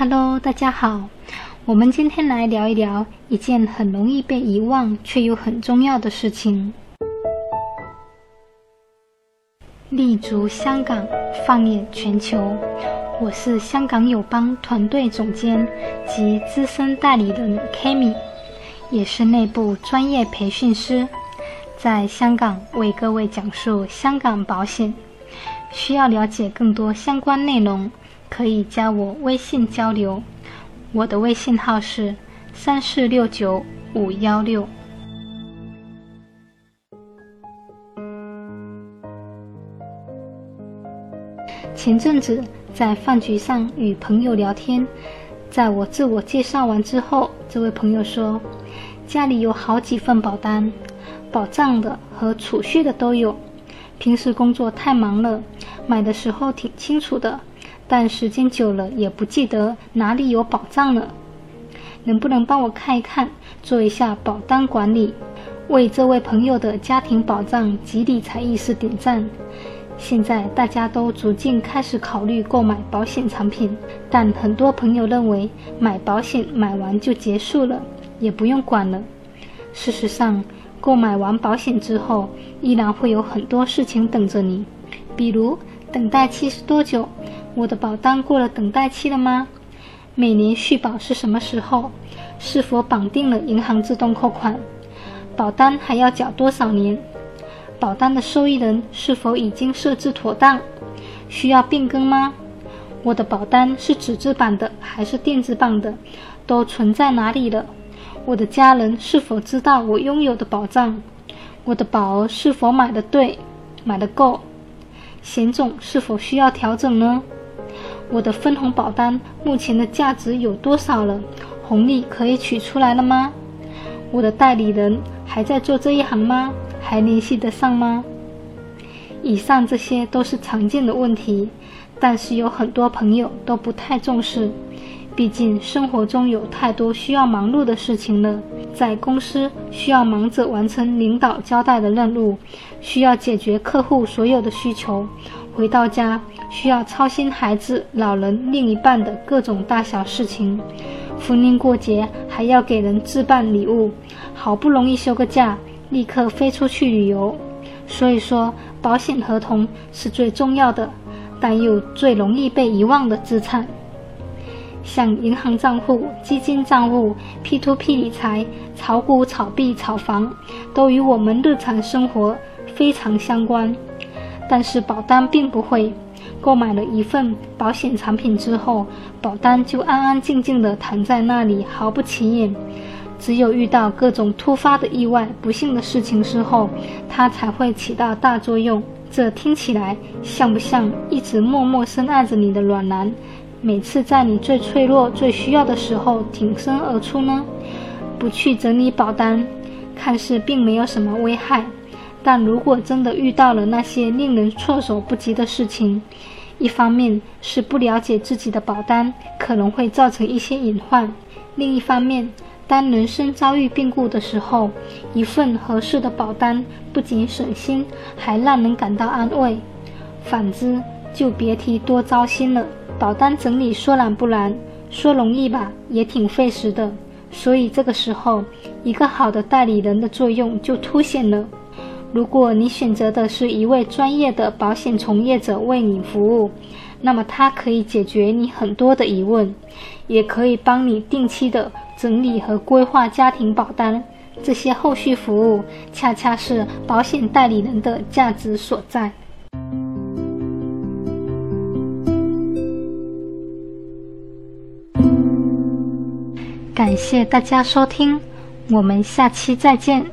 Hello，大家好，我们今天来聊一聊一件很容易被遗忘却又很重要的事情——立足香港，放眼全球。我是香港友邦团队总监及资深代理人 Kami，也是内部专业培训师，在香港为各位讲述香港保险。需要了解更多相关内容。可以加我微信交流，我的微信号是三四六九五幺六。前阵子在饭局上与朋友聊天，在我自我介绍完之后，这位朋友说，家里有好几份保单，保障的和储蓄的都有，平时工作太忙了，买的时候挺清楚的。但时间久了也不记得哪里有保障了，能不能帮我看一看，做一下保单管理，为这位朋友的家庭保障及理财意识点赞。现在大家都逐渐开始考虑购买保险产品，但很多朋友认为买保险买完就结束了，也不用管了。事实上，购买完保险之后，依然会有很多事情等着你，比如等待期是多久？我的保单过了等待期了吗？每年续保是什么时候？是否绑定了银行自动扣款？保单还要缴多少年？保单的受益人是否已经设置妥当？需要变更吗？我的保单是纸质版的还是电子版的？都存在哪里了？我的家人是否知道我拥有的保障？我的保额是否买的对、买的够？险种是否需要调整呢？我的分红保单目前的价值有多少了？红利可以取出来了吗？我的代理人还在做这一行吗？还联系得上吗？以上这些都是常见的问题，但是有很多朋友都不太重视。毕竟生活中有太多需要忙碌的事情了，在公司需要忙着完成领导交代的任务，需要解决客户所有的需求。回到家需要操心孩子、老人、另一半的各种大小事情，逢年过节还要给人置办礼物，好不容易休个假，立刻飞出去旅游。所以说，保险合同是最重要的，但又最容易被遗忘的资产。像银行账户、基金账户、P2P 理财、炒股、炒币、炒房，都与我们日常生活非常相关。但是保单并不会，购买了一份保险产品之后，保单就安安静静地躺在那里，毫不起眼。只有遇到各种突发的意外、不幸的事情之后，它才会起到大作用。这听起来像不像一直默默深爱着你的暖男，每次在你最脆弱、最需要的时候挺身而出呢？不去整理保单，看似并没有什么危害。但如果真的遇到了那些令人措手不及的事情，一方面是不了解自己的保单可能会造成一些隐患，另一方面，当人生遭遇变故的时候，一份合适的保单不仅省心，还让人感到安慰。反之，就别提多糟心了。保单整理说难不难，说容易吧，也挺费时的。所以这个时候，一个好的代理人的作用就凸显了。如果你选择的是一位专业的保险从业者为你服务，那么他可以解决你很多的疑问，也可以帮你定期的整理和规划家庭保单。这些后续服务恰恰是保险代理人的价值所在。感谢大家收听，我们下期再见。